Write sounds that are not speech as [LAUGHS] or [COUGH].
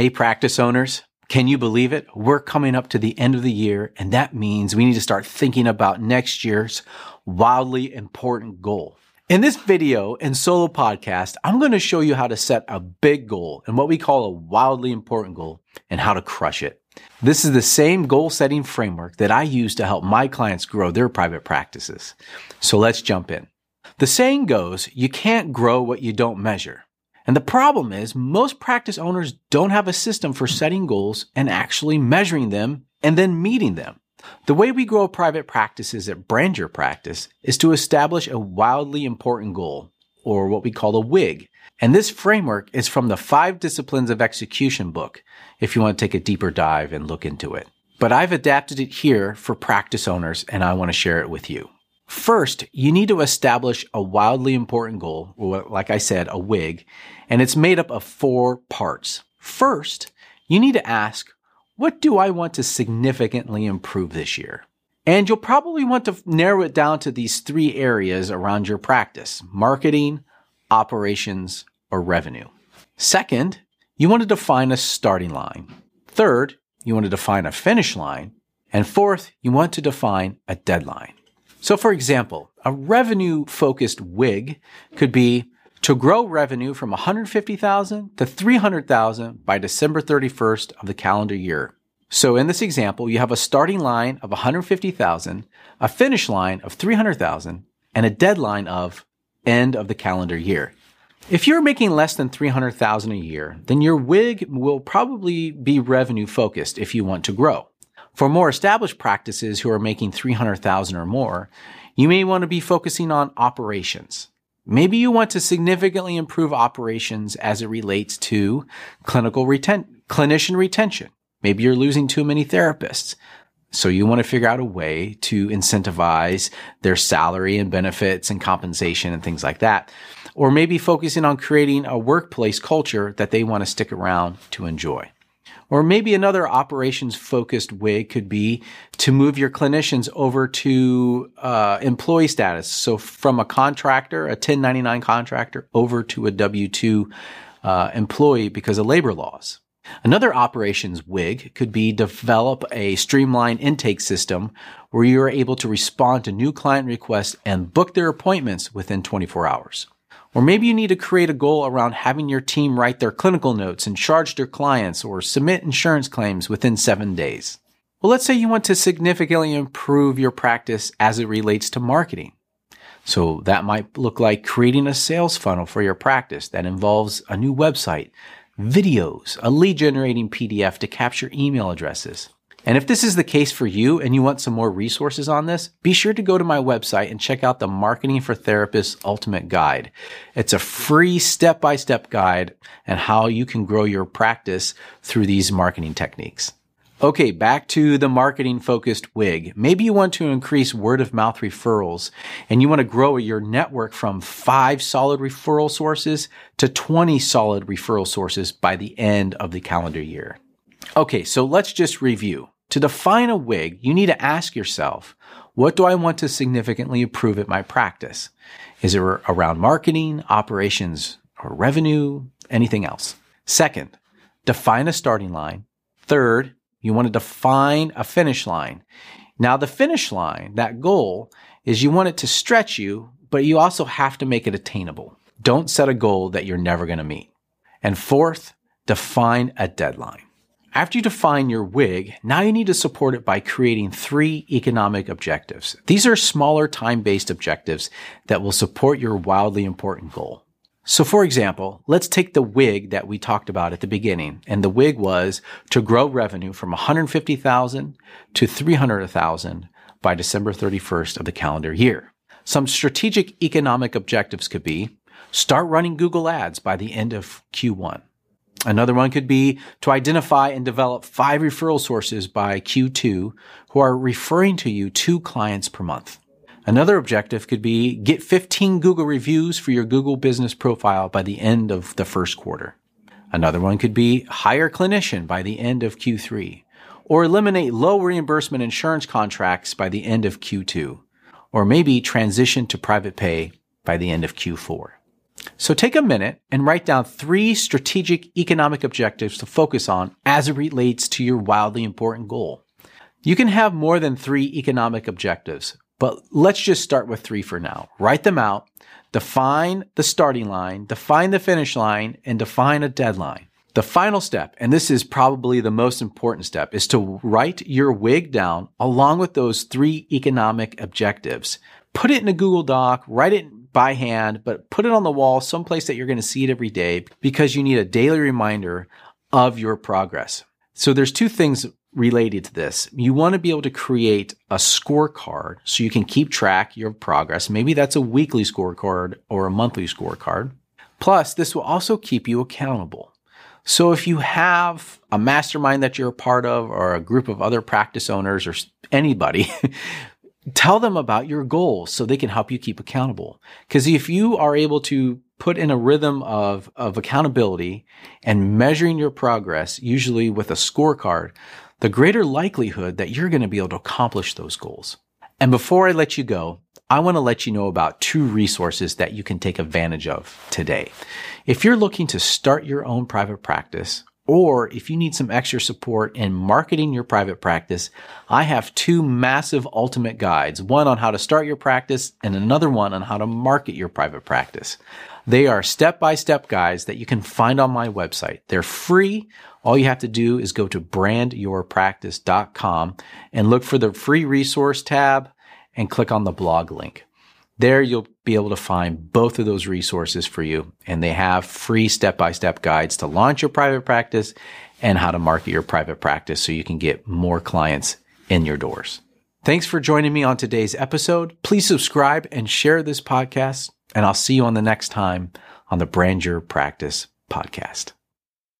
Hey, practice owners. Can you believe it? We're coming up to the end of the year, and that means we need to start thinking about next year's wildly important goal. In this video and solo podcast, I'm going to show you how to set a big goal and what we call a wildly important goal and how to crush it. This is the same goal setting framework that I use to help my clients grow their private practices. So let's jump in. The saying goes, you can't grow what you don't measure. And the problem is most practice owners don't have a system for setting goals and actually measuring them and then meeting them. The way we grow private practices at Brand Your Practice is to establish a wildly important goal, or what we call a WIG. And this framework is from the Five Disciplines of Execution book, if you want to take a deeper dive and look into it. But I've adapted it here for practice owners, and I want to share it with you. First, you need to establish a wildly important goal, like I said, a WIG, and it's made up of four parts. First, you need to ask, what do I want to significantly improve this year? And you'll probably want to narrow it down to these three areas around your practice marketing, operations, or revenue. Second, you want to define a starting line. Third, you want to define a finish line. And fourth, you want to define a deadline. So, for example, a revenue focused WIG could be to grow revenue from 150,000 to 300,000 by December 31st of the calendar year. So in this example, you have a starting line of 150,000, a finish line of 300,000, and a deadline of end of the calendar year. If you're making less than 300,000 a year, then your WIG will probably be revenue focused if you want to grow. For more established practices who are making 300,000 or more, you may want to be focusing on operations. Maybe you want to significantly improve operations as it relates to clinical reten- clinician retention. Maybe you're losing too many therapists. So you want to figure out a way to incentivize their salary and benefits and compensation and things like that. Or maybe focusing on creating a workplace culture that they want to stick around to enjoy. Or maybe another operations focused way could be to move your clinicians over to uh, employee status. So from a contractor, a 1099 contractor, over to a W 2 uh, employee because of labor laws. Another operations WIG could be develop a streamlined intake system where you are able to respond to new client requests and book their appointments within 24 hours. Or maybe you need to create a goal around having your team write their clinical notes and charge their clients or submit insurance claims within seven days. Well, let's say you want to significantly improve your practice as it relates to marketing. So that might look like creating a sales funnel for your practice that involves a new website, videos, a lead generating PDF to capture email addresses, and if this is the case for you and you want some more resources on this, be sure to go to my website and check out the Marketing for Therapists Ultimate Guide. It's a free step by step guide and how you can grow your practice through these marketing techniques. Okay, back to the marketing focused wig. Maybe you want to increase word of mouth referrals and you want to grow your network from five solid referral sources to 20 solid referral sources by the end of the calendar year. Okay, so let's just review. To define a wig, you need to ask yourself, what do I want to significantly improve at my practice? Is it around marketing, operations, or revenue, anything else? Second, define a starting line. Third, you want to define a finish line. Now, the finish line, that goal, is you want it to stretch you, but you also have to make it attainable. Don't set a goal that you're never going to meet. And fourth, define a deadline. After you define your WIG, now you need to support it by creating three economic objectives. These are smaller time based objectives that will support your wildly important goal. So for example, let's take the WIG that we talked about at the beginning. And the WIG was to grow revenue from 150,000 to 300,000 by December 31st of the calendar year. Some strategic economic objectives could be start running Google ads by the end of Q1. Another one could be to identify and develop five referral sources by Q2 who are referring to you two clients per month. Another objective could be get 15 Google reviews for your Google business profile by the end of the first quarter. Another one could be hire clinician by the end of Q3 or eliminate low reimbursement insurance contracts by the end of Q2 or maybe transition to private pay by the end of Q4. So take a minute and write down three strategic economic objectives to focus on as it relates to your wildly important goal. You can have more than three economic objectives, but let's just start with three for now. Write them out, define the starting line, define the finish line, and define a deadline. The final step, and this is probably the most important step, is to write your WIG down along with those three economic objectives. Put it in a Google Doc, write it by hand, but put it on the wall someplace that you're going to see it every day because you need a daily reminder of your progress. So there's two things related to this. You want to be able to create a scorecard so you can keep track your progress. Maybe that's a weekly scorecard or a monthly scorecard. Plus, this will also keep you accountable. So if you have a mastermind that you're a part of or a group of other practice owners or anybody, [LAUGHS] tell them about your goals so they can help you keep accountable. Because if you are able to put in a rhythm of, of accountability and measuring your progress, usually with a scorecard, the greater likelihood that you're going to be able to accomplish those goals. And before I let you go, I want to let you know about two resources that you can take advantage of today. If you're looking to start your own private practice, or if you need some extra support in marketing your private practice, I have two massive ultimate guides, one on how to start your practice and another one on how to market your private practice. They are step by step guides that you can find on my website. They're free. All you have to do is go to brandyourpractice.com and look for the free resource tab and click on the blog link. There you'll be able to find both of those resources for you. And they have free step by step guides to launch your private practice and how to market your private practice so you can get more clients in your doors. Thanks for joining me on today's episode. Please subscribe and share this podcast. And I'll see you on the next time on the Brand Your Practice podcast.